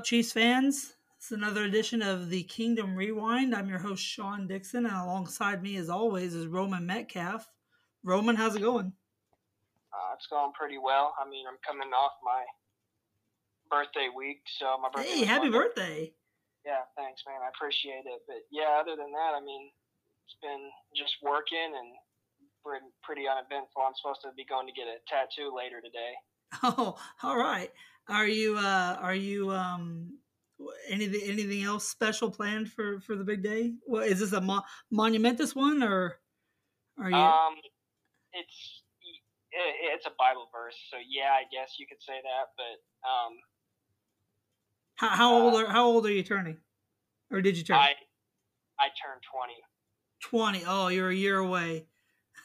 Up, Chiefs fans? It's another edition of the Kingdom Rewind. I'm your host, Sean Dixon, and alongside me, as always, is Roman Metcalf. Roman, how's it going? Uh, it's going pretty well. I mean, I'm coming off my birthday week, so my birthday. Hey, happy Monday. birthday! Yeah, thanks, man. I appreciate it. But yeah, other than that, I mean, it's been just working and pretty uneventful. I'm supposed to be going to get a tattoo later today. Oh, all right. Are you uh are you um anything anything else special planned for for the big day? Well, is this a mo- monumentous one or are you? Um, it's it's a Bible verse, so yeah, I guess you could say that. But um, how how uh, old are how old are you turning, or did you turn? I I turned twenty. Twenty. Oh, you're a year away.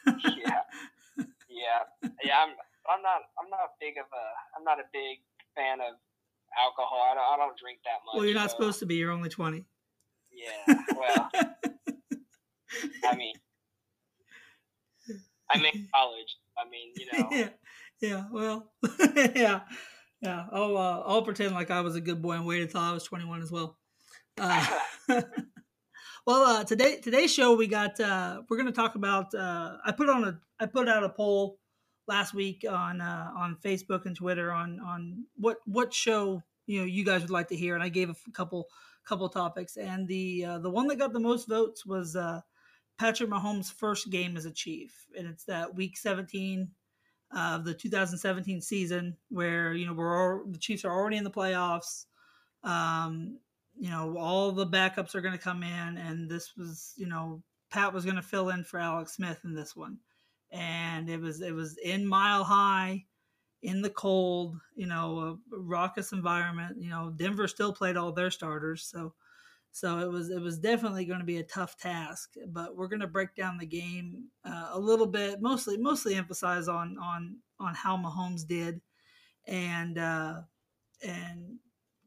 yeah, yeah, yeah. I'm I'm not I'm not big of a I'm not a big fan of alcohol. I don't, I don't drink that much. Well, you're not so. supposed to be. You're only 20. Yeah. Well, I mean, I'm in college. I mean, you know. Yeah. Yeah. Well. yeah. Yeah. I'll uh, I'll pretend like I was a good boy and waited until I was 21 as well. Uh, well, uh, today today's show we got uh, we're going to talk about. Uh, I put on a I put out a poll last week on uh, on Facebook and Twitter on on what what show you know you guys would like to hear, and I gave a couple couple topics, and the uh, the one that got the most votes was uh, Patrick Mahomes' first game as a Chief, and it's that Week 17 of the 2017 season where you know we're all, the Chiefs are already in the playoffs. Um, you know all the backups are going to come in, and this was you know Pat was going to fill in for Alex Smith in this one and it was it was in mile high in the cold you know a raucous environment you know denver still played all their starters so so it was it was definitely going to be a tough task but we're going to break down the game uh, a little bit mostly mostly emphasize on on on how Mahomes did and uh and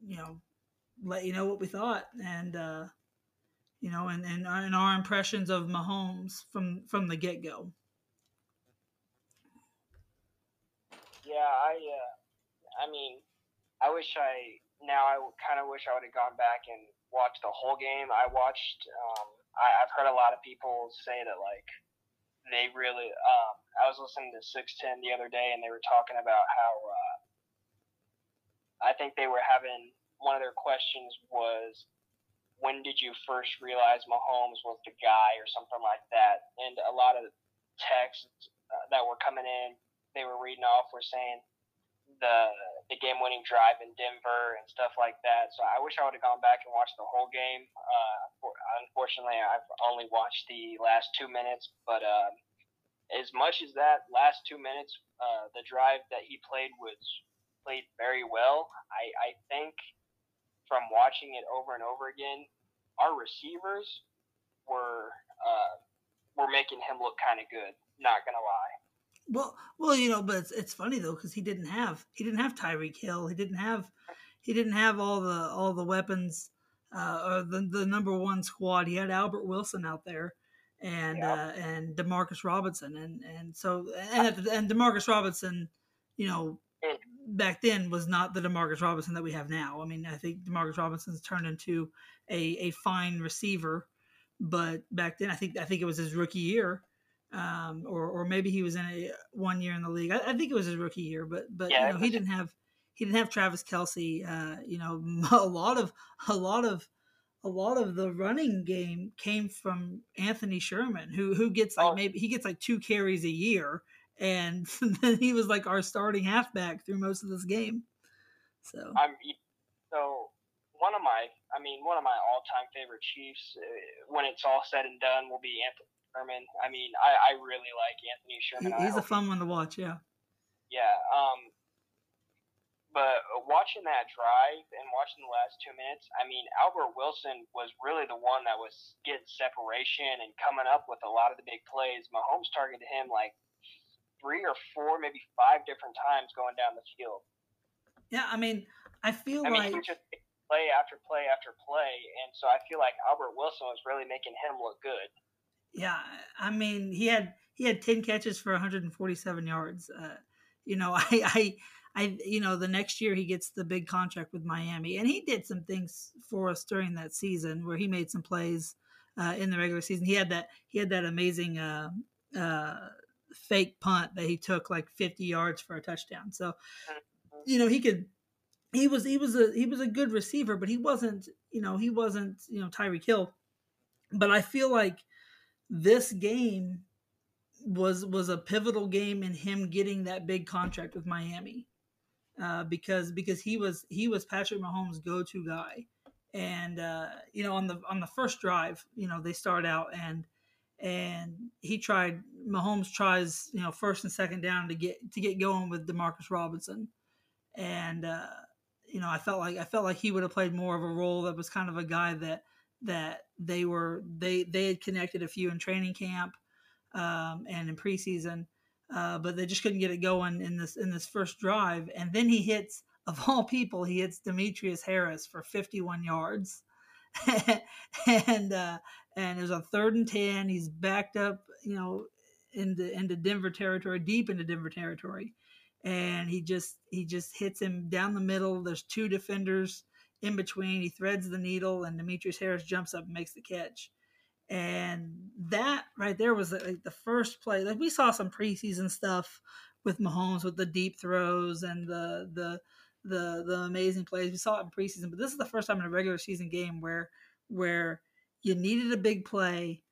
you know let you know what we thought and uh you know and and, and our impressions of Mahomes from from the get-go Yeah, I, uh, I mean, I wish I now I kind of wish I would have gone back and watched the whole game. I watched. Um, I, I've heard a lot of people say that like they really. Um, I was listening to Six Ten the other day, and they were talking about how. Uh, I think they were having one of their questions was, when did you first realize Mahomes was the guy, or something like that? And a lot of texts uh, that were coming in they were reading off were saying the the game winning drive in Denver and stuff like that. So I wish I would have gone back and watched the whole game. Uh, unfortunately, I've only watched the last two minutes. But uh, as much as that last two minutes, uh, the drive that he played was played very well. I, I think from watching it over and over again, our receivers were uh, were making him look kind of good. Not gonna lie. Well, well, you know, but it's, it's funny though because he didn't have he didn't have Tyreek Hill. He didn't have he didn't have all the all the weapons uh, or the the number one squad. He had Albert Wilson out there and yeah. uh, and Demarcus Robinson and and so and and Demarcus Robinson, you know, back then was not the Demarcus Robinson that we have now. I mean, I think Demarcus Robinson's turned into a a fine receiver, but back then I think I think it was his rookie year um, or or maybe he was in a one year in the league. I, I think it was his rookie year, but but yeah, you know, he didn't have he didn't have Travis Kelce. Uh, you know, a lot of a lot of a lot of the running game came from Anthony Sherman, who who gets like oh. maybe he gets like two carries a year, and then he was like our starting halfback through most of this game. So I'm so one of my I mean one of my all time favorite Chiefs uh, when it's all said and done will be Anthony Sherman. I mean, I, I really like Anthony Sherman. He's a fun one to watch, yeah. Yeah. Um, but watching that drive and watching the last two minutes, I mean, Albert Wilson was really the one that was getting separation and coming up with a lot of the big plays. Mahomes targeted him like three or four, maybe five different times going down the field. Yeah, I mean, I feel I like mean, just play after play after play, and so I feel like Albert Wilson was really making him look good. Yeah, I mean he had he had ten catches for 147 yards. Uh, you know, I, I I you know the next year he gets the big contract with Miami, and he did some things for us during that season where he made some plays uh, in the regular season. He had that he had that amazing uh, uh, fake punt that he took like 50 yards for a touchdown. So you know he could he was he was a he was a good receiver, but he wasn't you know he wasn't you know Tyreek Hill. But I feel like this game was was a pivotal game in him getting that big contract with Miami uh, because because he was he was Patrick Mahomes' go-to guy, and uh, you know on the on the first drive, you know they start out and and he tried Mahomes tries you know first and second down to get to get going with Demarcus Robinson, and uh, you know I felt like I felt like he would have played more of a role. That was kind of a guy that that they were they they had connected a few in training camp um, and in preseason uh, but they just couldn't get it going in this in this first drive. And then he hits, of all people, he hits Demetrius Harris for 51 yards, and uh, and it was a third and ten. He's backed up, you know, into into Denver territory, deep into Denver territory, and he just he just hits him down the middle. There's two defenders in between. He threads the needle, and Demetrius Harris jumps up and makes the catch and that right there was like the first play. Like we saw some preseason stuff with Mahomes with the deep throws and the the the the amazing plays. We saw it in preseason, but this is the first time in a regular season game where where you needed a big play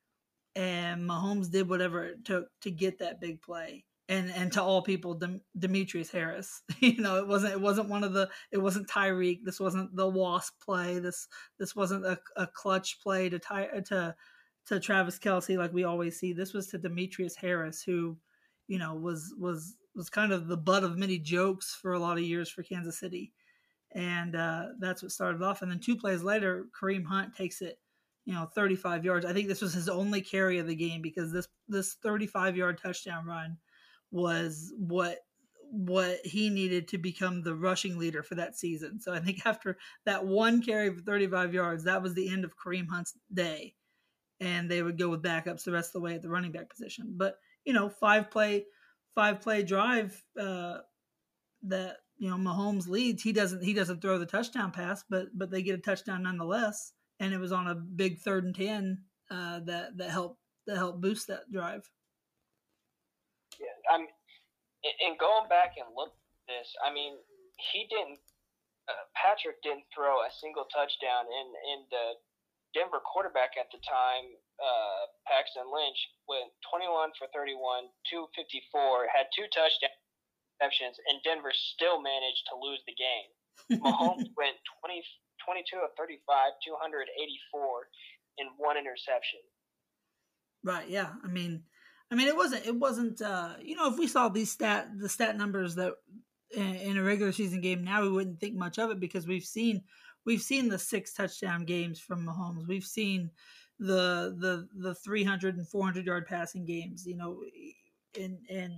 and Mahomes did whatever it took to get that big play. And and to all people, Dem- Demetrius Harris. You know, it wasn't it wasn't one of the it wasn't Tyreek. This wasn't the wasp play. This this wasn't a, a clutch play to tie to to Travis Kelce like we always see. This was to Demetrius Harris, who, you know, was was was kind of the butt of many jokes for a lot of years for Kansas City, and uh, that's what started off. And then two plays later, Kareem Hunt takes it, you know, 35 yards. I think this was his only carry of the game because this this 35 yard touchdown run was what what he needed to become the rushing leader for that season. So I think after that one carry for 35 yards, that was the end of Kareem Hunt's day and they would go with backups the rest of the way at the running back position. But you know, five play, five play drive uh, that you know Mahomes leads. He doesn't he doesn't throw the touchdown pass, but but they get a touchdown nonetheless. And it was on a big third and ten uh, that that helped that helped boost that drive. I'm. And going back and look at this, I mean, he didn't. Uh, Patrick didn't throw a single touchdown in in the Denver quarterback at the time, uh, Paxton Lynch, went 21 for 31, 254, had two touchdowns, and Denver still managed to lose the game. Mahomes went 20, 22 of 35, 284, and one interception. Right. Yeah. I mean, I mean, it wasn't. It wasn't. Uh, you know, if we saw these stat the stat numbers that in, in a regular season game now, we wouldn't think much of it because we've seen we've seen the six touchdown games from Mahomes. We've seen the the the 300 and 400 yard passing games, you know, and and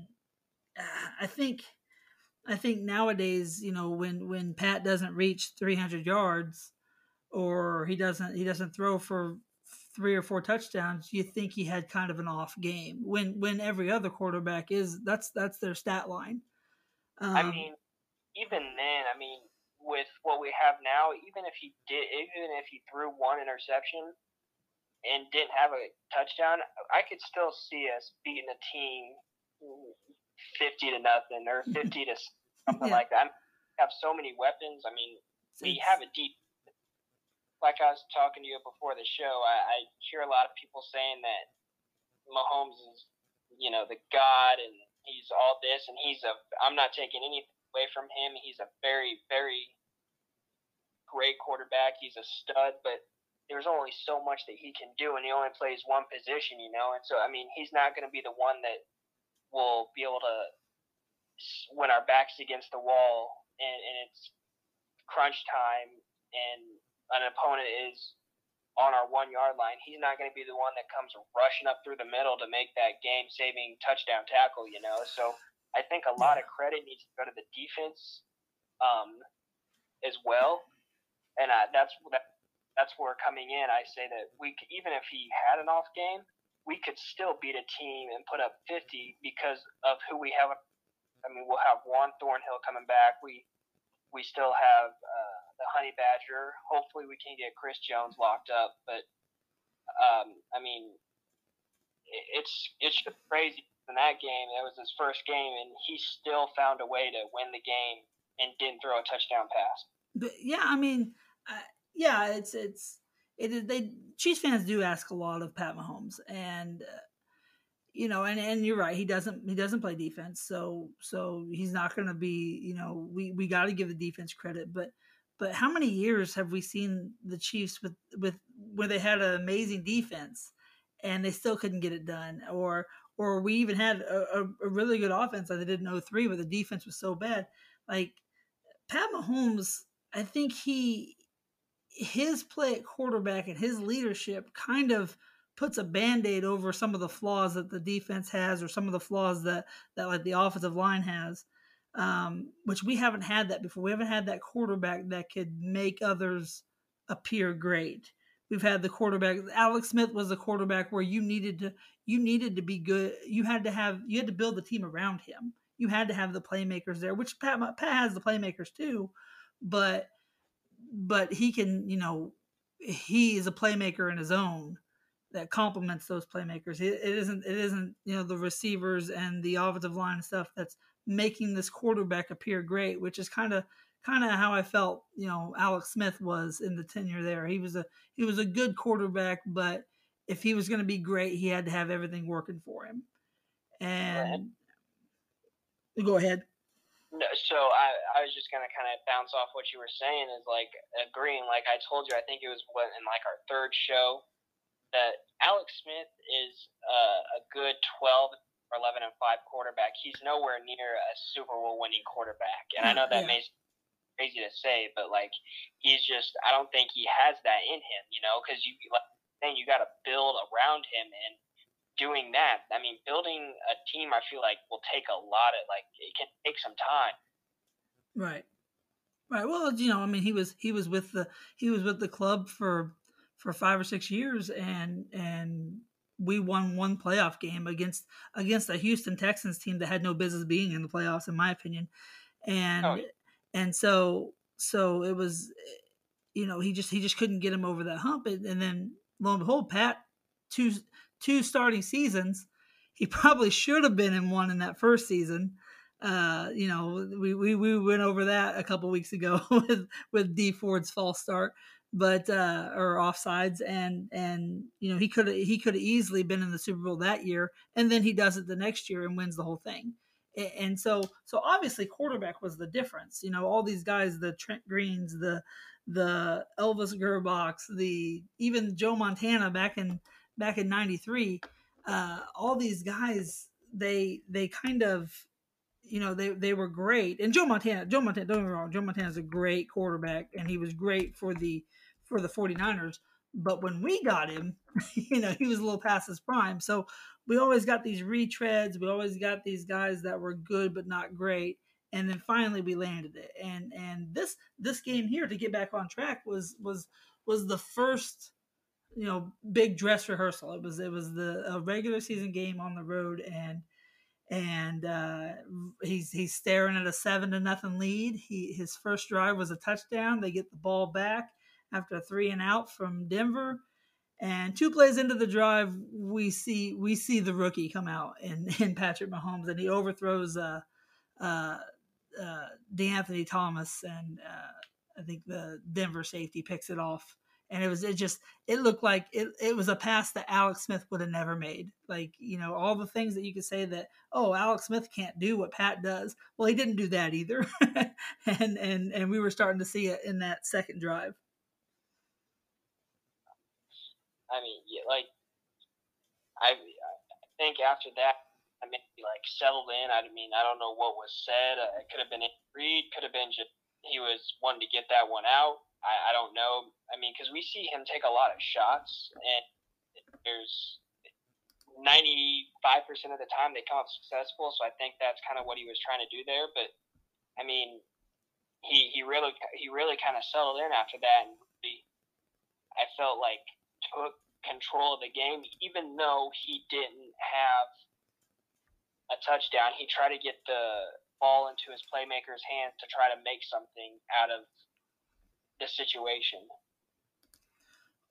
uh, I think I think nowadays, you know, when when Pat doesn't reach 300 yards or he doesn't he doesn't throw for three or four touchdowns, you think he had kind of an off game. When when every other quarterback is that's that's their stat line. Um, I mean, even then, I mean, with what we have now, even if he did, even if he threw one interception and didn't have a touchdown, I could still see us beating a team fifty to nothing or fifty to something yeah. like that. We have so many weapons. I mean, we have a deep. Like I was talking to you before the show, I, I hear a lot of people saying that Mahomes is, you know, the god and he's all this and he's a. I'm not taking anything away from him. He's a very, very great quarterback. He's a stud, but there's only so much that he can do, and he only plays one position, you know. And so, I mean, he's not going to be the one that will be able to when our backs against the wall and, and it's crunch time and an opponent is on our one yard line, he's not going to be the one that comes rushing up through the middle to make that game saving touchdown tackle, you know. So I think a lot of credit needs to go to the defense um, as well and uh, that's that, that's where coming in, I say that we even if he had an off game, we could still beat a team and put up 50 because of who we have I mean, we'll have Juan Thornhill coming back. We we still have uh, the Honey Badger. Hopefully, we can get Chris Jones locked up. But um, I mean, it's it's crazy. In that game, it was his first game, and he still found a way to win the game and didn't throw a touchdown pass. But yeah, I mean, uh, yeah, it's it's it is they Chiefs fans do ask a lot of Pat Mahomes, and uh, you know, and and you're right, he doesn't he doesn't play defense, so so he's not going to be, you know, we we got to give the defense credit, but but how many years have we seen the Chiefs with with where they had an amazing defense and they still couldn't get it done, or or we even had a, a, really good offense that they did in 03, but the defense was so bad. Like Pat Mahomes, I think he his play at quarterback and his leadership kind of puts a band-aid over some of the flaws that the defense has or some of the flaws that that like the offensive line has um, which we haven't had that before. We haven't had that quarterback that could make others appear great. We've had the quarterback alex smith was a quarterback where you needed to you needed to be good. You had to have you had to build the team around him. You had to have the playmakers there which pat, pat has the playmakers too but but he can, you know, he is a playmaker in his own that complements those playmakers. It, it isn't it isn't you know the receivers and the offensive line stuff that's making this quarterback appear great, which is kind of kind of how I felt you know Alex Smith was in the tenure there. He was a he was a good quarterback, but if he was going to be great, he had to have everything working for him. And go ahead. No, so I, I was just gonna kind of bounce off what you were saying is like agreeing. Like I told you, I think it was what in like our third show that Alex Smith is uh, a good twelve or eleven and five quarterback. He's nowhere near a Super Bowl winning quarterback, and I know that yeah. may crazy to say, but like he's just I don't think he has that in him, you know, because you like saying you got to build around him and doing that, I mean, building a team, I feel like will take a lot of like it can take some time. Right, right. Well, you know, I mean, he was he was with the he was with the club for for five or six years, and and we won one playoff game against against a Houston Texans team that had no business being in the playoffs, in my opinion, and oh. and so so it was, you know, he just he just couldn't get him over that hump, and, and then lo and behold, Pat two two starting seasons. He probably should have been in one in that first season. Uh, you know, we, we, we went over that a couple weeks ago with with Dee Ford's false start, but uh, or offsides, and and you know he could he could have easily been in the Super Bowl that year, and then he does it the next year and wins the whole thing. And so so obviously quarterback was the difference. You know, all these guys, the Trent Greens, the the Elvis Grbacs, the even Joe Montana back in back in 93 uh, all these guys they they kind of you know they they were great and joe montana joe montana don't get me wrong joe montana is a great quarterback and he was great for the for the 49ers but when we got him you know he was a little past his prime so we always got these retreads we always got these guys that were good but not great and then finally we landed it and and this this game here to get back on track was was was the first you know big dress rehearsal. It was it was the a regular season game on the road, and and uh, he's he's staring at a seven to nothing lead. He his first drive was a touchdown. They get the ball back after a three and out from Denver. And two plays into the drive, we see we see the rookie come out in, in Patrick Mahomes, and he overthrows uh, uh, uh, Thomas, and uh, I think the Denver safety picks it off and it was it just it looked like it, it was a pass that Alex Smith would have never made. Like you know all the things that you could say that oh Alex Smith can't do what Pat does. Well, he didn't do that either, and and and we were starting to see it in that second drive. I mean, yeah, like I I think after that. I mean, like settled in. I mean, I don't know what was said. Uh, it could have been Reid. Could have been just he was wanting to get that one out I, I don't know. I mean, because we see him take a lot of shots, and there's 95% of the time they come up successful. So I think that's kind of what he was trying to do there. But I mean, he he really he really kind of settled in after that, and really, I felt like took control of the game, even though he didn't have a touchdown. He tried to get the ball into his playmakers' hands to try to make something out of the situation.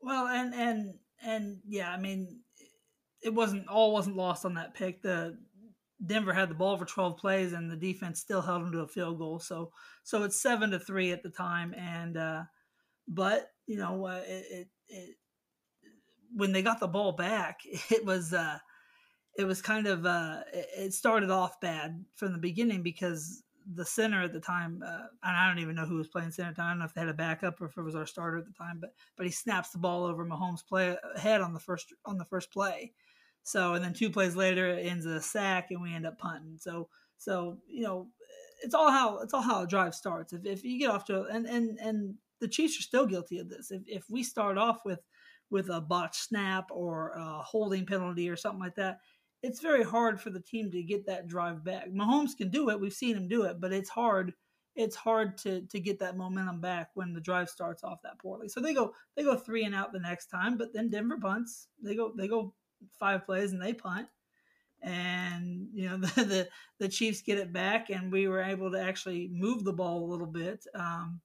Well, and and and yeah, I mean, it wasn't all wasn't lost on that pick. The Denver had the ball for 12 plays, and the defense still held them to a field goal. So so it's seven to three at the time, and uh, but you know uh, it, it, it, when they got the ball back, it was uh, it was kind of uh, it started off bad from the beginning because the center at the time, uh, and I don't even know who was playing center. I don't know if they had a backup or if it was our starter at the time, but but he snaps the ball over Mahomes' play head on the first on the first play. So and then two plays later it ends a sack and we end up punting. So so you know it's all how it's all how a drive starts. If if you get off to and and and the Chiefs are still guilty of this. If if we start off with with a botched snap or a holding penalty or something like that, it's very hard for the team to get that drive back. Mahomes can do it. We've seen him do it, but it's hard. It's hard to to get that momentum back when the drive starts off that poorly. So they go they go three and out the next time, but then Denver punts. They go they go five plays and they punt, and you know the the, the Chiefs get it back, and we were able to actually move the ball a little bit. Um,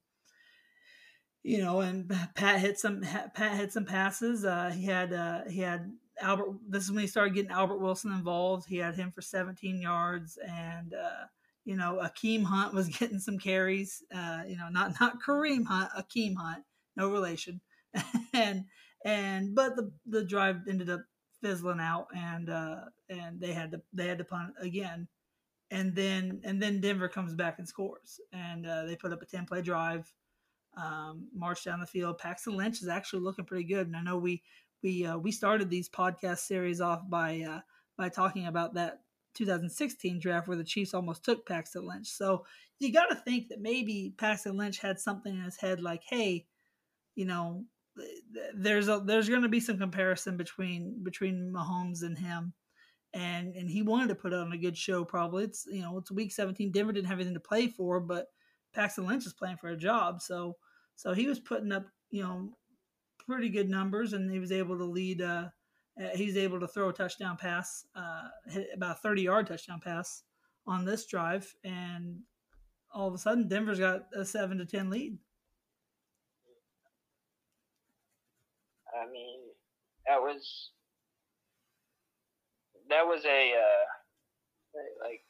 you know, and Pat hit some Pat hit some passes. Uh, he had uh, he had Albert. This is when he started getting Albert Wilson involved. He had him for 17 yards, and uh, you know Akeem Hunt was getting some carries. Uh, you know, not not Kareem Hunt, Akeem Hunt, no relation. and and but the the drive ended up fizzling out, and uh, and they had to they had to punt again. And then and then Denver comes back and scores, and uh, they put up a 10 play drive. Um, march down the field. Paxton Lynch is actually looking pretty good, and I know we we uh, we started these podcast series off by uh, by talking about that 2016 draft where the Chiefs almost took Paxton Lynch. So you got to think that maybe Paxton Lynch had something in his head like, hey, you know, there's a there's going to be some comparison between between Mahomes and him. And, and he wanted to put on a good show. Probably it's you know it's week 17. Denver didn't have anything to play for, but Paxton Lynch is playing for a job. So so he was putting up you know pretty good numbers, and he was able to lead. Uh, uh, he was able to throw a touchdown pass, uh, about a 30 yard touchdown pass on this drive, and all of a sudden Denver's got a seven to ten lead. I mean, that was that was a uh, like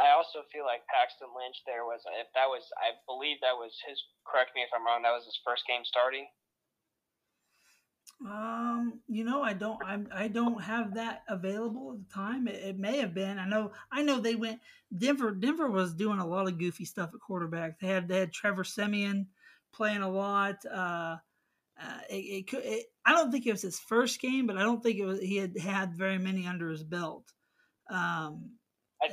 I also feel like Paxton Lynch there was if that was I believe that was his correct me if I'm wrong that was his first game starting. Um, you know, I don't, I, I don't have that available at the time. It, it, may have been. I know, I know they went. Denver, Denver was doing a lot of goofy stuff at quarterback. They had, they had Trevor Siemian playing a lot. Uh, uh, it, could. I don't think it was his first game, but I don't think it was. He had had very many under his belt. Um, I,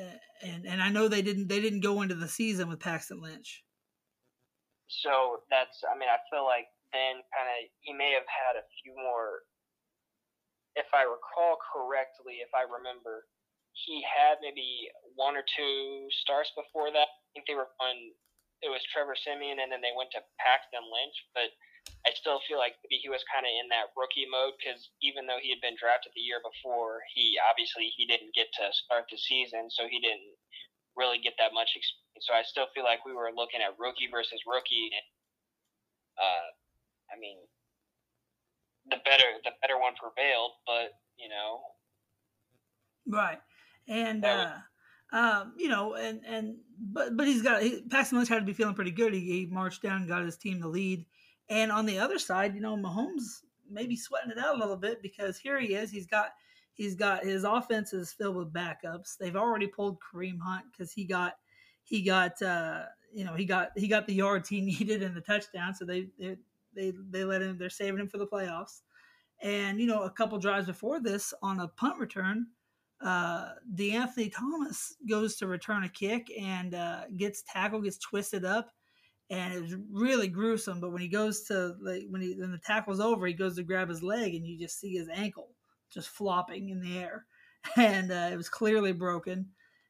and and I know they didn't they didn't go into the season with Paxton Lynch. So that's I mean I feel like then kind of he may have had a few more. If I recall correctly, if I remember, he had maybe one or two starts before that. I think they were on. It was Trevor Siemian, and then they went to Paxton Lynch, but I still feel like maybe he was kind of in that rookie mode because even though he had been drafted the year before, he obviously he didn't get to start the season, so he didn't really get that much experience. So I still feel like we were looking at rookie versus rookie. And, uh, I mean, the better the better one prevailed, but you know, right, and. uh um, you know, and and but but he's got he, Paxton Lynch had to be feeling pretty good. He, he marched down and got his team the lead, and on the other side, you know, Mahomes maybe sweating it out a little bit because here he is. He's got he's got his offense is filled with backups. They've already pulled Kareem Hunt because he got he got uh, you know he got he got the yards he needed in the touchdown. So they they they, they let him. They're saving him for the playoffs. And you know, a couple drives before this, on a punt return, uh, DeAnthony Thomas goes to return a kick and uh, gets tackled, gets twisted up, and it was really gruesome. But when he goes to like when he when the tackle's over, he goes to grab his leg, and you just see his ankle just flopping in the air, and uh, it was clearly broken,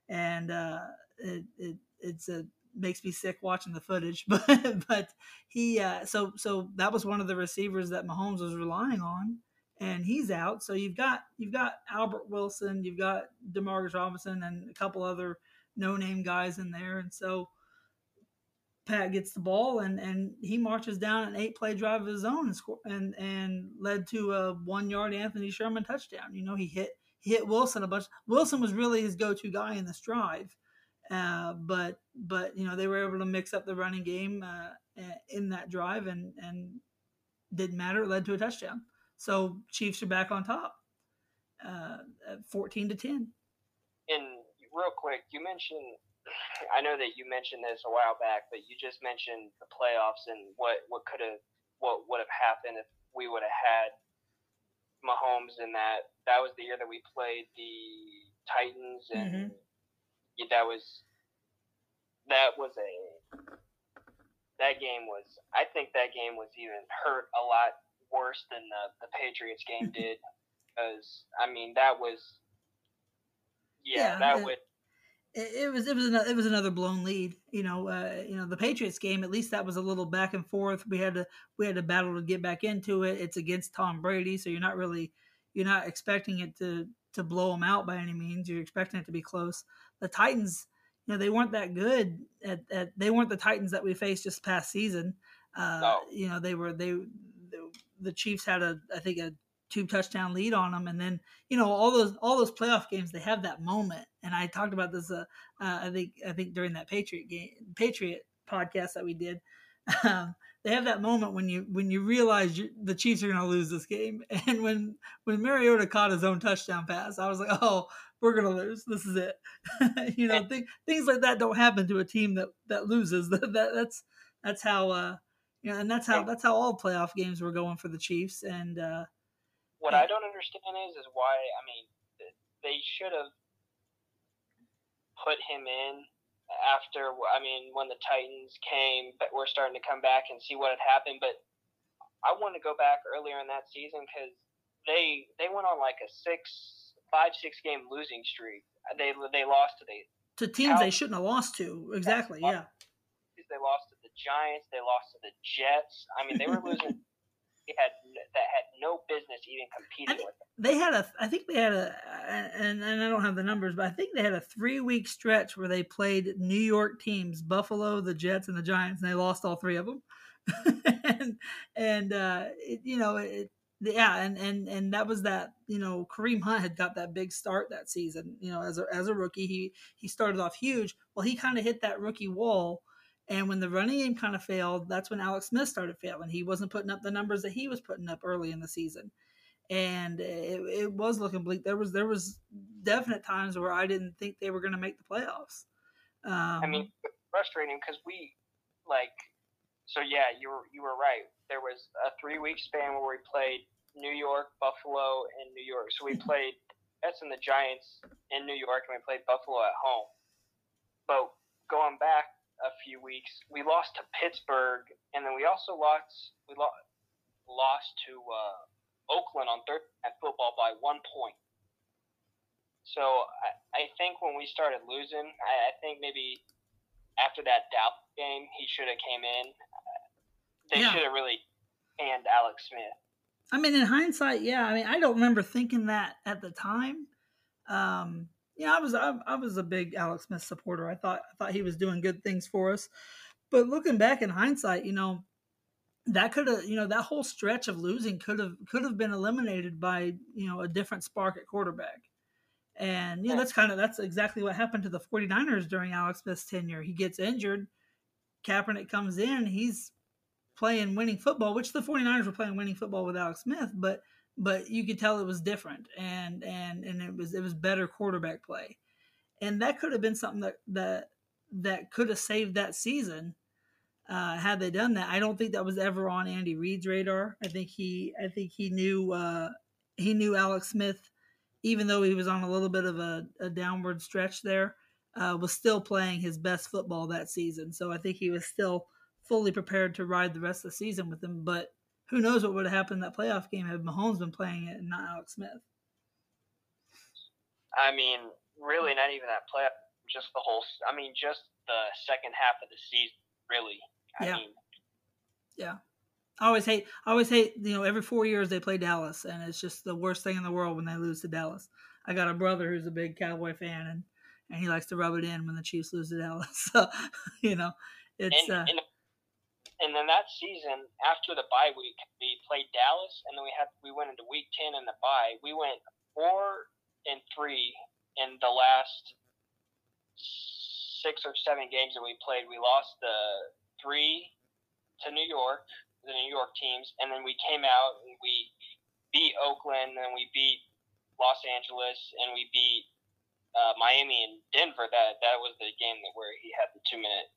and uh, it, it it's a makes me sick watching the footage. But but he uh, so so that was one of the receivers that Mahomes was relying on, and he's out. So you've got you've got Albert Wilson, you've got Demarcus Robinson, and a couple other no name guys in there, and so Pat gets the ball and and he marches down an eight play drive of his own and score, and and led to a one yard Anthony Sherman touchdown. You know, he hit hit Wilson a bunch. Wilson was really his go to guy in this drive, uh, but but you know they were able to mix up the running game uh, in that drive and and didn't matter. It led to a touchdown. So Chiefs are back on top, uh, fourteen to ten. And real quick, you mentioned I know that you mentioned this a while back, but you just mentioned the playoffs and what what could have what would have happened if we would have had Mahomes in that. That was the year that we played the Titans, and mm-hmm. yeah, that was that was a that game was. I think that game was even hurt a lot worse than the the Patriots game did, because I mean that was yeah, yeah that would it, was it was another, it was another blown lead. You know, uh, you know the Patriots game. At least that was a little back and forth. We had to we had to battle to get back into it. It's against Tom Brady, so you're not really you're not expecting it to to blow them out by any means. You're expecting it to be close. The Titans, you know, they weren't that good. At, at they weren't the Titans that we faced just past season. Uh, no. You know, they were they the, the Chiefs had a I think a two touchdown lead on them and then you know all those all those playoff games they have that moment. And i talked about this uh, uh, i think i think during that patriot game patriot podcast that we did um, they have that moment when you when you realize the chiefs are going to lose this game. And when when mariota caught his own touchdown pass i was like oh we're going to lose. This is it. You know th- things like that don't happen to a team that that loses. That, that that's that's how uh you know, and that's how that's how all playoff games were going for the chiefs. And uh what I don't understand is is why I mean they should have put him in after I mean when the Titans came, but we're starting to come back and see what had happened. But I want to go back earlier in that season because they they went on like a six five six game losing streak. They they lost to the to teams they shouldn't have lost to. Exactly, yeah. They lost to the Giants. They lost to the Jets. I mean, they were losing had that had no business even competing with them. They had a, I think they had a, and, and I don't have the numbers, but I think they had a three week stretch where they played New York teams, Buffalo, the Jets, and the Giants, and they lost all three of them. and and uh, it, you know, it, yeah, and and and that was that. You know, Kareem Hunt had got that big start that season. You know, as a as a rookie, he he started off huge. Well, he kind of hit that rookie wall and when the running game kind of failed, that's when Alex Smith started failing. He wasn't putting up the numbers that he was putting up early in the season, and it, it was looking bleak. There was there was definite times where I didn't think they were going to make the playoffs. Um, I mean, frustrating because we like. So yeah, you were you were right. There was a three week span where we played New York, Buffalo, and New York. So we played Jets and the Giants in New York, and we played Buffalo at home. But going back a few weeks. We lost to Pittsburgh, and then we also lost we lost lost to uh, Oakland on third at football by one point. So I, I think when we started losing, I, I think maybe after that Dallas game, he should have came in. They yeah. should have really and Alex Smith. I mean, in hindsight, yeah. I mean, I don't remember thinking that at the time. Um, yeah, I was I, I, was a big Alex Smith supporter. I thought I thought he was doing good things for us. But looking back in hindsight, you know, that could have you know that whole stretch of losing could have could have been eliminated by you know a different spark at quarterback. And you know that's kind of that's exactly what happened to the 49ers during Alex Smith's tenure. He gets injured, Kaepernick comes in, he's playing winning football, which the 49ers were playing winning football with Alex Smith, but but you could tell it was different and and and it was it was better quarterback play. And that could have been something that that that could have saved that season uh, had they done that. I don't think that was ever on andy reid's radar. I think he i think he knew uh, he knew alex smith even though he was on a little bit of a, a downward stretch there uh, was still playing his best football that season. So i think he was still fully prepared to ride the rest of the season with him but who knows what would have happened in that playoff game had Mahomes been playing it and not Alex Smith. I mean, really, not even that playoff. Just the whole. I mean, just the second half of the season. Really. I yeah. Mean, yeah. I always hate. I always hate. You know, every four years they play Dallas, and it's just the worst thing in the world when they lose to Dallas. I got a brother who's a big Cowboy fan, and and he likes to rub it in when the Chiefs lose to Dallas. So, you know, it's. And, uh, and, and then that season, after the bye week, we played Dallas, and then we had we went into Week Ten in the bye. We went four and three in the last six or seven games that we played. We lost the three to New York, the New York teams, and then we came out and we beat Oakland, and we beat Los Angeles, and we beat uh, Miami and Denver. That that was the game that where he had the two minute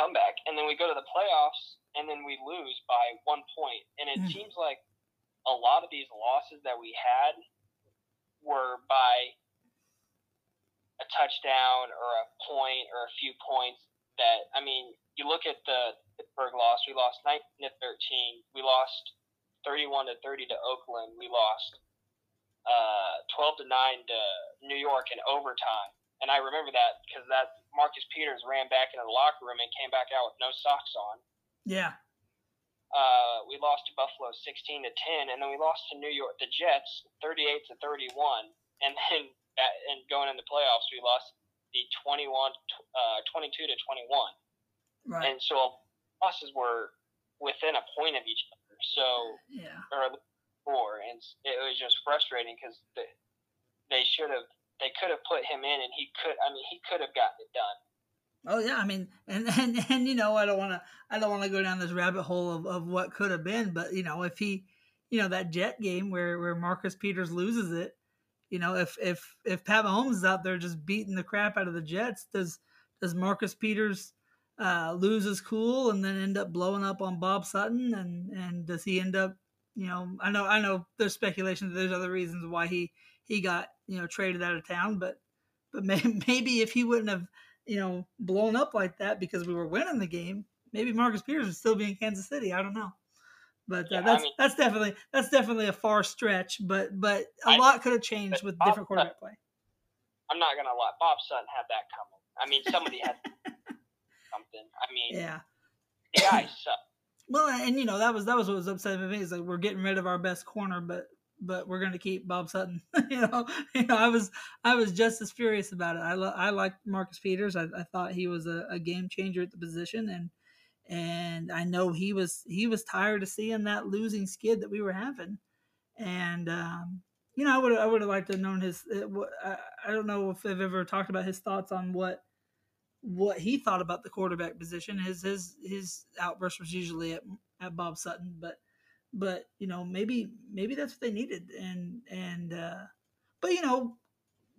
comeback, and then we go to the playoffs, and then we lose by one point. and it mm. seems like a lot of these losses that we had were by a touchdown or a point or a few points that I mean, you look at the Pittsburgh loss, we lost 19 to 13. We lost 31 to 30 to Oakland. We lost uh, 12 to 9 to New York in overtime. And I remember that because that Marcus Peters ran back into the locker room and came back out with no socks on. Yeah. Uh, we lost to Buffalo 16 to 10, and then we lost to New York, the Jets, 38 to 31, and then and going in the playoffs, we lost the 21, uh, 22 to 21. Right. And so losses were within a point of each other. So, yeah. Or four, and it was just frustrating because they, they should have, they could have put him in, and he could. I mean, he could have gotten it done. Oh yeah, I mean, and and and you know, I don't want to, I don't want to go down this rabbit hole of, of what could have been, but you know, if he, you know, that Jet game where where Marcus Peters loses it, you know, if if if Pat Mahomes is out there just beating the crap out of the Jets, does does Marcus Peters uh, lose his cool and then end up blowing up on Bob Sutton? And and does he end up, you know, I know I know there's speculation that there's other reasons why he he got you know traded out of town, but but maybe if he wouldn't have you know blown up like that because we were winning the game, maybe Marcus Peters would still be in Kansas City. I don't know. But uh, yeah, that's I mean, that's definitely that's definitely a far stretch. But but a I, lot could have changed with Bob different quarterback Sutton, play. I'm not gonna lie, Bob Sutton had that coming. I mean, somebody had something. I mean, yeah, the guy sucked. Well, and you know that was that was what was upsetting me. Is like we're getting rid of our best corner, but but we're going to keep Bob Sutton. you know, you know, I was I was just as furious about it. I lo- I liked Marcus Peters. I, I thought he was a, a, game changer at the position, and and I know he was he was tired of seeing that losing skid that we were having, and um, you know I would I would have liked to have known his. Uh, I don't know if I've ever talked about his thoughts on what what he thought about the quarterback position. His his his outburst was usually at at Bob Sutton, but but you know maybe maybe that's what they needed, and and uh, but you know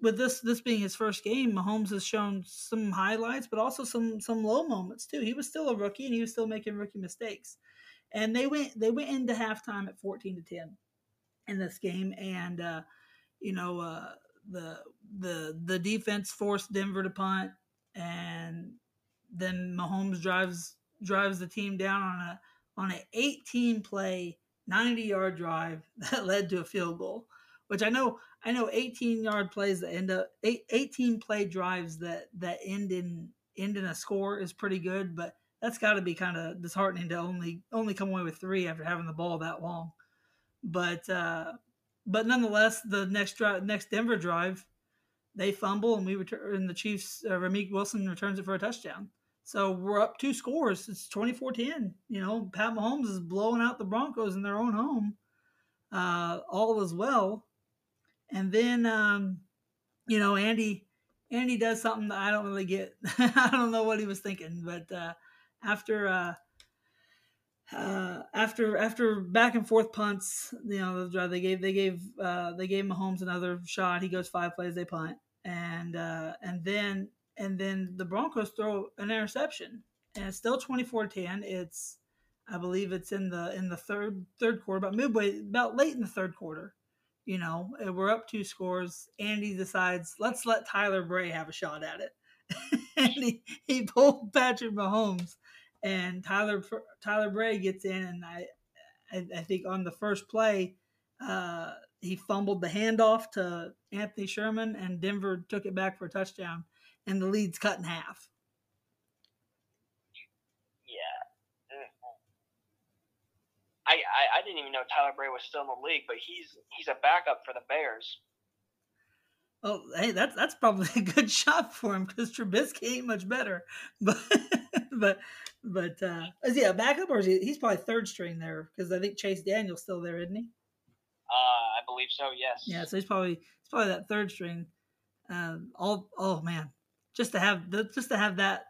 with this this being his first game, Mahomes has shown some highlights, but also some some low moments too. He was still a rookie and he was still making rookie mistakes. And they went they went into halftime at fourteen to ten in this game, and uh, you know uh, the the the defense forced Denver to punt, and then Mahomes drives drives the team down on a on an 18 play 90 yard drive that led to a field goal which I know I know 18 yard plays that end up 18 play drives that that end in end in a score is pretty good, but that's got to be kind of disheartening to only only come away with three after having the ball that long. But uh, but nonetheless, the next drive, next Denver drive, they fumble and we return. And the Chiefs, uh, Ramik Wilson returns it for a touchdown. So we're up two scores. It's 24-10. You know, Pat Mahomes is blowing out the Broncos in their own home. Uh, all as well. And then, um, you know, Andy, Andy does something that I don't really get. I don't know what he was thinking, but uh, after uh, uh, after after back and forth punts, you know, they gave they gave uh, they gave Mahomes another shot. He goes five plays, they punt, and uh, and then and then the Broncos throw an interception, and it's still 24-10. It's I believe it's in the in the third third quarter, about midway, about late in the third quarter, you know, we're up two scores. Andy decides, let's let Tyler Bray have a shot at it. and he, he pulled Patrick Mahomes, and Tyler Tyler Bray gets in, and I, I, I think on the first play, uh, he fumbled the handoff to Anthony Sherman, and Denver took it back for a touchdown, and the lead's cut in half. I, I, I didn't even know Tyler Bray was still in the league, but he's he's a backup for the Bears. Oh, hey, that's that's probably a good shot for him because Trubisky ain't much better. But but but uh, is he a backup or is he? He's probably third string there because I think Chase Daniel's still there, isn't he? Uh, I believe so. Yes. Yeah, so he's probably he's probably that third string. Um, all oh man, just to have the just to have that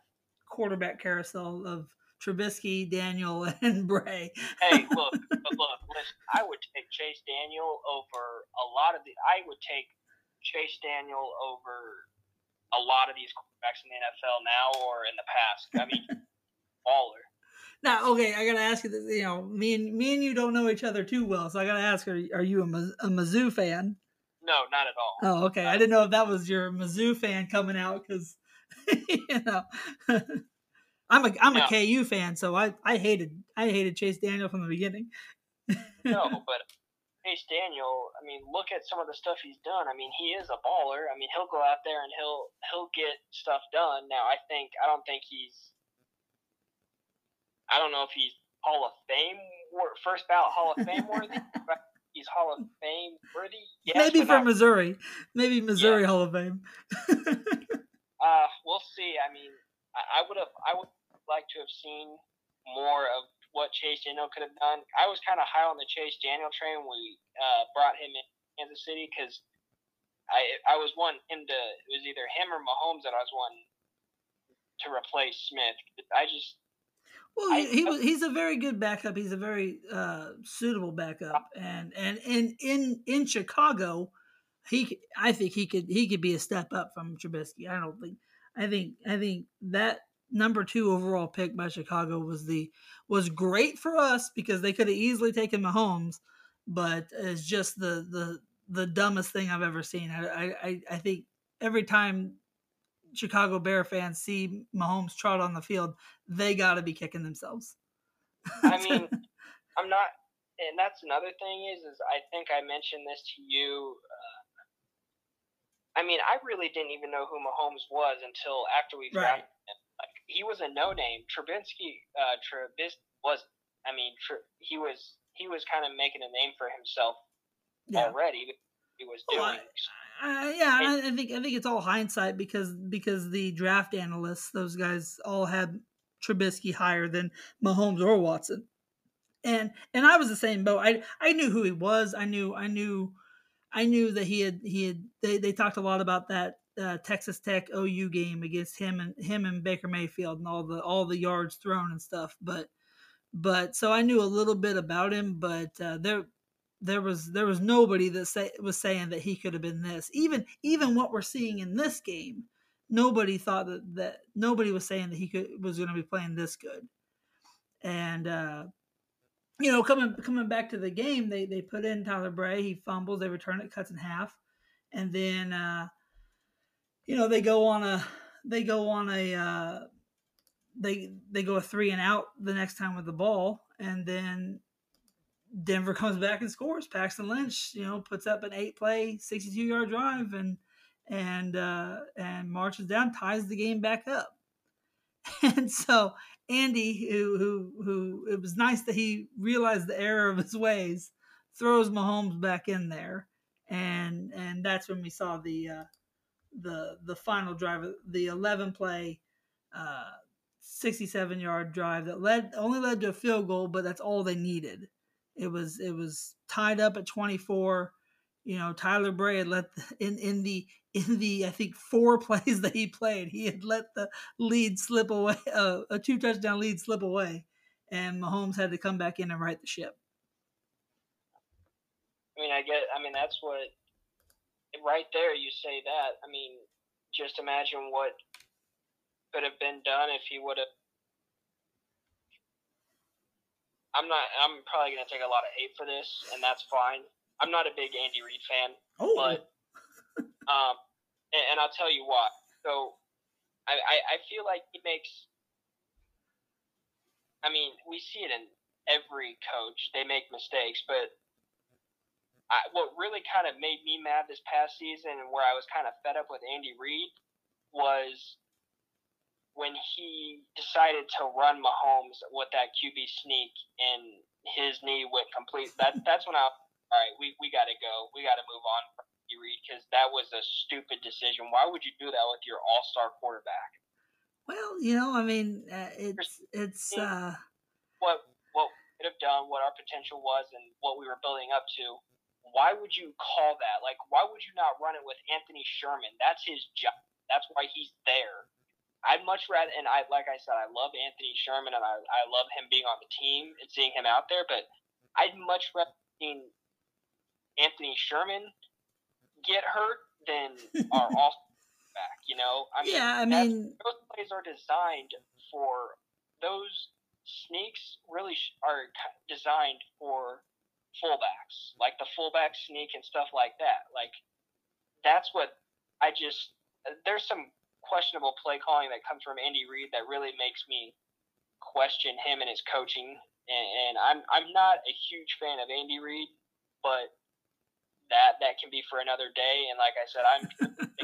quarterback carousel of Trubisky, Daniel, and Bray. hey, look, look, listen, I would take Chase Daniel over a lot of the. I would take Chase Daniel over a lot of these quarterbacks in the NFL now or in the past. I mean, baller. Now, okay, I gotta ask you this. You know, me and me and you don't know each other too well, so I gotta ask: Are, are you a, a Mizzou fan? No, not at all. Oh, okay. I didn't know if that was your Mizzou fan coming out because, you know, I'm a I'm no. a KU fan, so I I hated I hated Chase Daniel from the beginning. no, but Chase Daniel, I mean, look at some of the stuff he's done. I mean, he is a baller. I mean, he'll go out there and he'll he'll get stuff done. Now, I think I don't think he's I don't know if he's Hall of Fame first ballot Hall of Fame worthy. he's Hall of Fame worthy. Yes, Maybe for not, Missouri. Maybe Missouri yeah. Hall of Fame. Uh, we'll see. I mean, I, I would have I would like to have seen more of what Chase Daniel could have done. I was kind of high on the Chase Daniel train when we uh, brought him in Kansas City because I I was wanting him to it was either him or Mahomes that I was wanting to replace Smith. I just well, I, he was he's a very good backup. He's a very uh, suitable backup, and and in in in Chicago, he I think he could he could be a step up from Trubisky. I don't think I think I think that number two overall pick by Chicago was the was great for us because they could have easily taken Mahomes, but it's just the the the dumbest thing I've ever seen. I I I think every time Chicago Bear fans see Mahomes trot on the field, they got to be kicking themselves. I mean, I'm not, and that's another thing is, is I think I mentioned this to you. I mean, I really didn't even know who Mahomes was until after we right. him. Like, he was a no name. Trubinsky, uh, Trubis was, I mean, Tr- he was he was kind of making a name for himself yeah. already. He was doing. Well, I, uh, yeah, I, I, think I think it's all hindsight because because the draft analysts, those guys, all had Trubisky higher than Mahomes or Watson, and and I was the same boat. I I knew who he was. I knew I knew I knew that he had he had they, they talked a lot about that uh, Texas Tech OU game against him and him and Baker Mayfield and all the all the yards thrown and stuff. But but so I knew a little bit about him. But uh, there there was there was nobody that say, was saying that he could have been this. Even even what we're seeing in this game, nobody thought that that nobody was saying that he could was going to be playing this good. And uh, you know, coming coming back to the game, they they put in Tyler Bray. He fumbles. They return it, cuts in half, and then uh, you know they go on a they go on a uh, they they go a three and out the next time with the ball, and then Denver comes back and scores. Paxton Lynch, you know, puts up an eight play, 62 yard drive and and uh, and marches down, ties the game back up. And so Andy, who who who it was nice that he realized the error of his ways, throws Mahomes back in there, and and that's when we saw the uh, the the final drive, the 11 play, uh, 67 yard drive that led only led to a field goal, but that's all they needed it was it was tied up at 24. You know, Tyler Bray had let the, in in the in the I think four plays that he played, he had let the lead slip away, uh, a two touchdown lead slip away, and Mahomes had to come back in and right the ship. I mean, I get. I mean, that's what. Right there, you say that. I mean, just imagine what could have been done if he would have I'm not. I'm probably gonna take a lot of hate for this, and that's fine. I'm not a big Andy Reid fan, oh. but um, and, and, I'll tell you why. So, I, I I feel like he makes. I mean, we see it in every coach. They make mistakes, but I, what really kind of made me mad this past season, and where I was kind of fed up with Andy Reid, was when he decided to run Mahomes with that QB sneak and his knee went complete. That that's when I all right, we, we got to go. We got to move on. Andy Reid because that was a stupid decision. Why would you do that with your All Star quarterback? Well, you know, I mean, uh, it's it's uh, what what we could have done, what our potential was, and what we were building up to. Why would you call that? Like, why would you not run it with Anthony Sherman? That's his job. That's why he's there. I'd much rather, and I like I said, I love Anthony Sherman, and I I love him being on the team and seeing him out there. But I'd much rather seen Anthony Sherman get hurt then our all back. You know, I mean, yeah, I mean, those plays are designed for those sneaks. Really are designed for fullbacks, like the fullback sneak and stuff like that. Like that's what I just. There's some questionable play calling that comes from Andy Reid that really makes me question him and his coaching. And, and I'm I'm not a huge fan of Andy Reid, but that that can be for another day. And like I said, I'm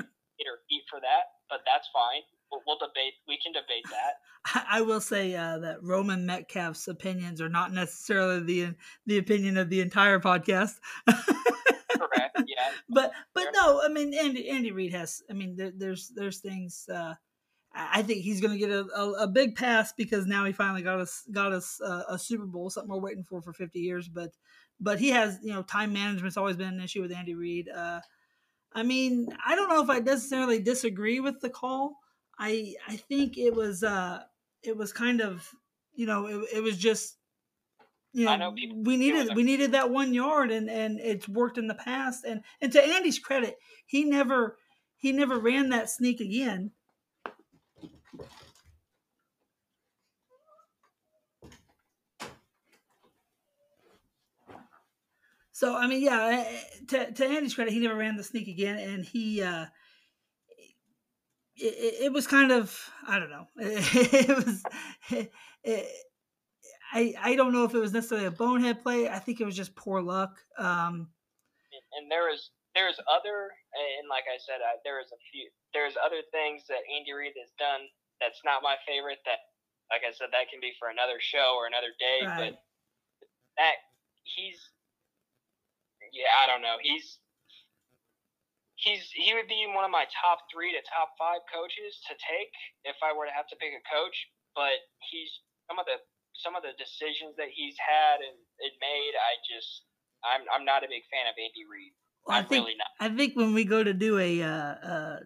or eat for that, but that's fine. We'll, we'll debate. We can debate that. I will say uh, that Roman Metcalf's opinions are not necessarily the the opinion of the entire podcast. Correct. Yeah. But but no, I mean Andy Andy Reid has. I mean there, there's there's things. Uh, I think he's going to get a, a, a, big pass because now he finally got us got us uh, a Super Bowl, something we're waiting for for 50 years. But but he has you know time management's always been an issue with Andy Reid. Uh, I mean, I don't know if I necessarily disagree with the call. I I think it was uh it was kind of you know it, it was just you know, know we needed we needed that one yard and and it's worked in the past and and to Andy's credit he never he never ran that sneak again So I mean, yeah. Eh, eh, to, to Andy's credit, he never ran the sneak again, and he uh, it, it was kind of I don't know. It, was it, I I don't know if it was necessarily a bonehead play. I think it was just poor luck. Um, and there is there's other and like I said, uh, there is a few there's other things that Andy Reid has done that's not my favorite. That like I said, that can be for another show or another day. Right. But that he's yeah, I don't know. He's he's he would be one of my top three to top five coaches to take if I were to have to pick a coach. But he's some of the some of the decisions that he's had and, and made. I just I'm I'm not a big fan of Andy Reid. Well, I think, really not. I think when we go to do a uh, uh,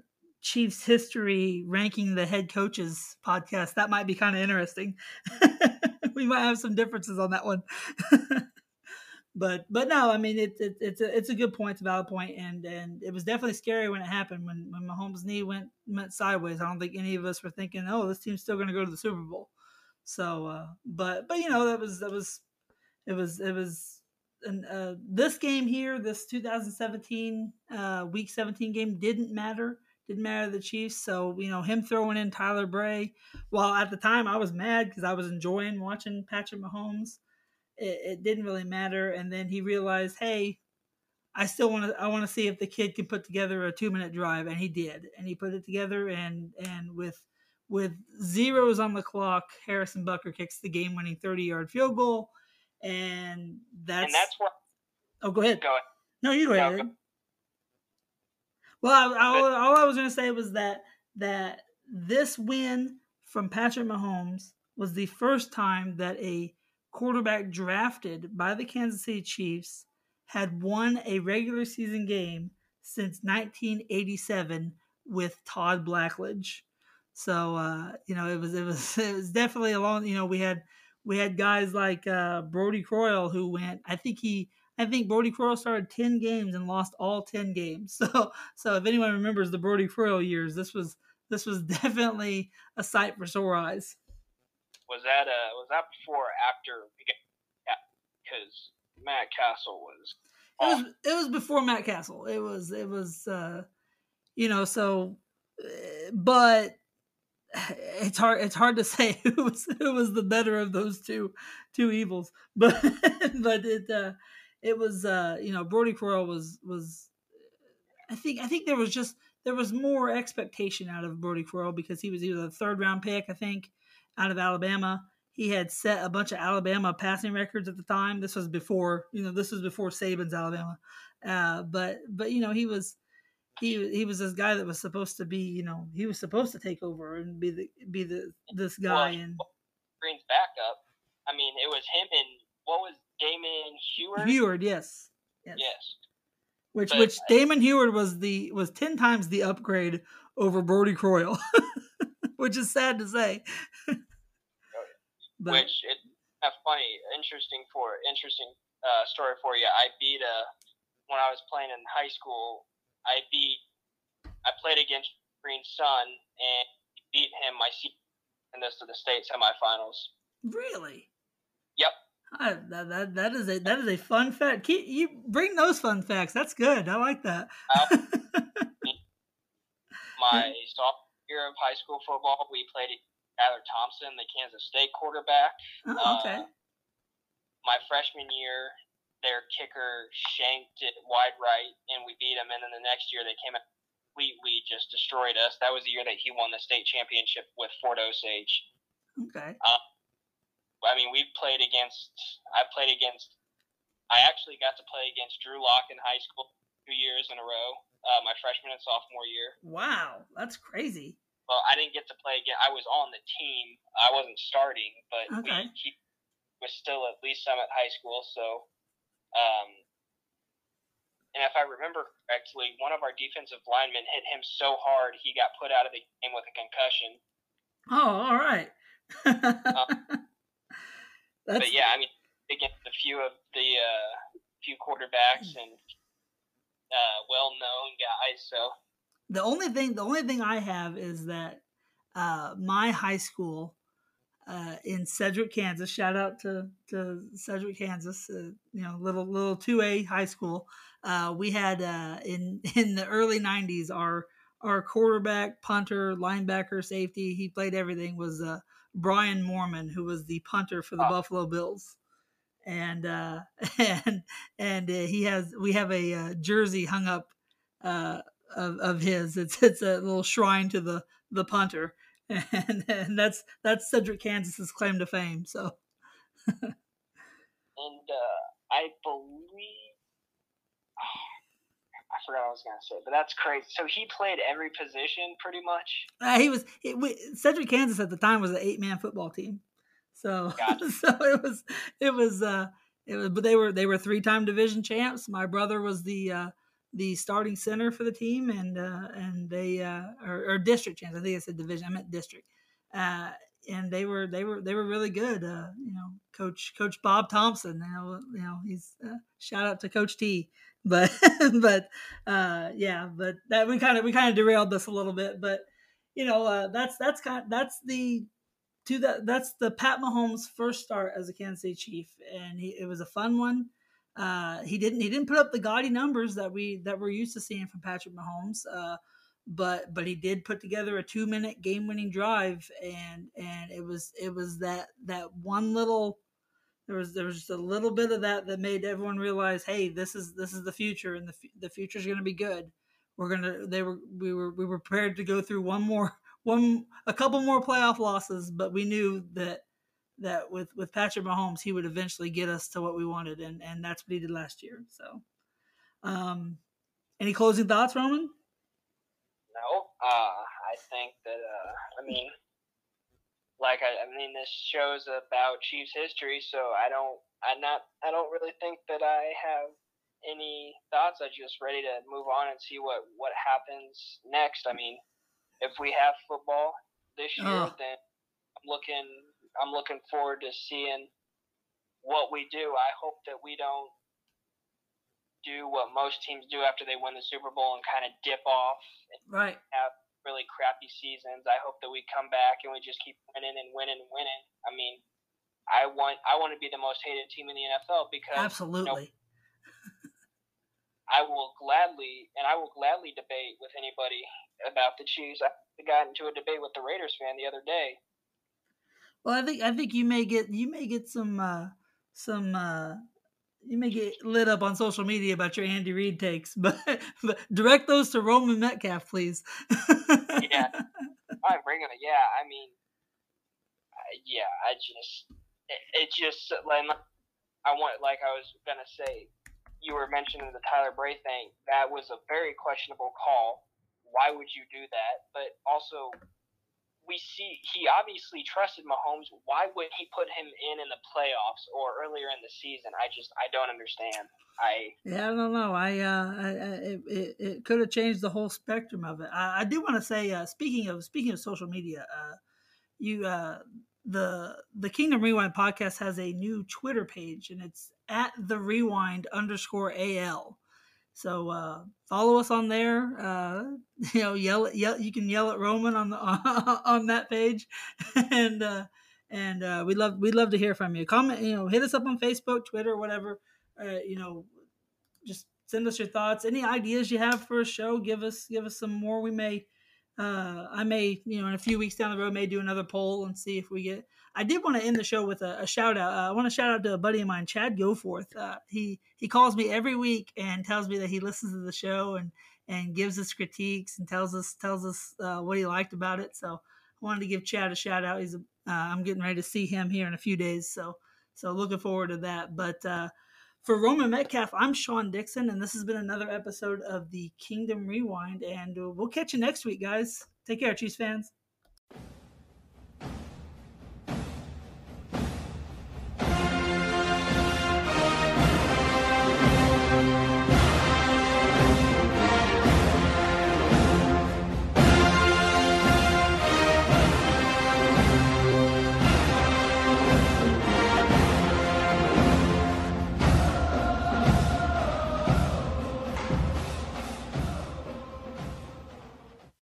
Chiefs history ranking the head coaches podcast, that might be kind of interesting. we might have some differences on that one. but but no, I mean it's it, it's a it's a good point, it's a valid point, and and it was definitely scary when it happened when when Mahomes' knee went went sideways. I don't think any of us were thinking, oh, this team's still going to go to the Super Bowl. So, uh, but but you know that was that was it was it was and uh, this game here, this 2017 uh, Week 17 game didn't matter. Didn't matter to the Chiefs. So you know him throwing in Tyler Bray. While at the time I was mad because I was enjoying watching Patrick Mahomes it, it didn't really matter. And then he realized, hey, I still want to I want to see if the kid can put together a two minute drive, and he did, and he put it together, and and with with zeros on the clock, Harrison Butker kicks the game winning thirty yard field goal, and that's and that's what. Oh, go ahead. Go ahead. No, you go ahead. No, go. Well, I, I, all I was going to say was that that this win from Patrick Mahomes was the first time that a quarterback drafted by the Kansas City Chiefs had won a regular season game since 1987 with Todd Blackledge. So uh, you know it was it was it was definitely a long you know we had we had guys like uh, Brodie Croyle who went I think he I think Brodie Croyle started 10 games and lost all 10 games. So so if anyone remembers the Brodie Croyle years this was this was definitely a sight for sore eyes was that uh was that before or after because Matt Cassel was it was it was before Matt Cassel. It was it was uh you know so uh, but it's hard it's hard to say who was who was the better of those two two evils but but it uh it was uh you know Brodie Croyle was was I think I think there was just there was more expectation out of Brodie Croyle because he was either a third round pick I think out of Alabama, he had set a bunch of Alabama passing records at the time. This was before, you know, this was before Saban's Alabama. Uh, but but you know, he was he he was this guy that was supposed to be, you know, he was supposed to take over and be the be the this guy well, and Green's backup. I mean, it was him and what was Damon Huard? Huard, yes. Yes. yes. Which but, which Damon Huard was the was ten times the upgrade over Brodie Croyle. which is sad to say. but, which it a funny, interesting for interesting uh, story for you. I beat a when I was playing in high school. I beat I played against Green Sun and beat him my in this to the state semifinals. Really? Yep. I, that, that that is a that is a fun fact. Keep, you bring those fun facts. That's good. I like that. my sophomore year of high school football, we played Skylar Thompson, the Kansas State quarterback. Oh, okay. Uh, my freshman year, their kicker shanked it wide right, and we beat them. And then the next year, they came out and completely just destroyed us. That was the year that he won the state championship with Fort Osage. Okay. Um, I mean, we played against. I played against. I actually got to play against Drew Lock in high school two years in a row. Uh, my freshman and sophomore year. Wow, that's crazy. Well, I didn't get to play again. I was on the team. I wasn't starting, but okay. we he was still at least some at high school. So, um, and if I remember correctly, one of our defensive linemen hit him so hard he got put out of the game with a concussion. Oh, all right. um, but yeah, I mean, against a few of the uh, few quarterbacks and uh, well-known guys. So the only thing, the only thing I have is that uh, my high school uh, in Sedgwick, Kansas. Shout out to to Sedgwick, Kansas. Uh, you know, little little two A high school. Uh, we had uh, in in the early '90s our our quarterback, punter, linebacker, safety. He played everything. Was uh, Brian Moorman, who was the punter for the oh. Buffalo Bills and uh, and and uh, he has we have a uh, jersey hung up uh, of of his. It's it's a little shrine to the the punter, and, and that's that's Sedgwick, Kansas's claim to fame. So, and uh, I believe oh, I forgot what I was gonna say, but that's crazy. So he played every position pretty much. Uh, he was it, we, Sedgwick, Kansas at the time was an eight man football team. So gotcha. so it was it was uh it was but they were they were three time division champs. My brother was the uh the starting center for the team and uh and they uh or, or district champs. I think I said division. I meant district. Uh and they were they were they were really good. Uh, you know, Coach Coach Bob Thompson. Know, you know he's uh, shout out to Coach T. But but uh, yeah, but that we kind of we kind of derailed this a little bit. But you know, uh, that's that's kind of, that's the to that that's the Pat Mahomes first start as a Kansas City Chief, and he, it was a fun one. Uh, he didn't he didn't put up the gaudy numbers that we that we're used to seeing from Patrick Mahomes, uh, but but he did put together a two minute game winning drive, and and it was it was that that one little there was there was just a little bit of that that made everyone realize, hey, this is this is the future, and the the future is going to be good. We're gonna they were we were we were prepared to go through one more one a couple more playoff losses, but we knew that that with with Patrick Mahomes, he would eventually get us to what we wanted, and and that's what he did last year. So, um, any closing thoughts, Roman? No, uh, I think that uh, I mean, like I, I mean, this show's about Chiefs history, so I don't, I not, I don't really think that I have any thoughts. I'm just ready to move on and see what what happens next. I mean, if we have football this year, oh. then I'm looking I'm looking forward to seeing what we do. I hope that we don't do what most teams do after they win the Super Bowl and kind of dip off and right. have really crappy seasons. I hope that we come back and we just keep winning and winning and winning. I mean, I want I want to be the most hated team in the NFL because absolutely. You know, I will gladly and I will gladly debate with anybody about the Chiefs. I got into a debate with the Raiders fan the other day. Well, I think I think you may get you may get some uh, some uh, you may get lit up on social media about your Andy Reid takes, but, but direct those to Roman Metcalf, please. yeah, I'm bringing it. Yeah, I mean, yeah, I just it, it just like I want like I was gonna say, you were mentioning the Tyler Bray thing. That was a very questionable call. Why would you do that? But also, we see he obviously trusted Mahomes. Why would he put him in in the playoffs or earlier in the season? I just I don't understand. I yeah, I don't know. I, uh, I, it, it, it could have changed the whole spectrum of it. I, I do want to say, uh, speaking of speaking of social media, uh, you uh, the the Kingdom Rewind podcast has a new Twitter page, and it's at the Rewind underscore al. So uh, follow us on there. Uh, you know, yell, yell. You can yell at Roman on the on that page, and uh, and uh, we love we love to hear from you. Comment, you know, hit us up on Facebook, Twitter, whatever. Uh, you know, just send us your thoughts. Any ideas you have for a show? Give us give us some more. We may. Uh, I may, you know, in a few weeks down the road, may do another poll and see if we get I did want to end the show with a, a shout out. Uh, I want to shout out to a buddy of mine, Chad Goforth. Uh, he he calls me every week and tells me that he listens to the show and and gives us critiques and tells us tells us uh, what he liked about it. So I wanted to give Chad a shout out. He's uh, I'm getting ready to see him here in a few days. So so looking forward to that. But uh, for Roman Metcalf, I'm Sean Dixon, and this has been another episode of the Kingdom Rewind. And we'll catch you next week, guys. Take care, Chiefs fans.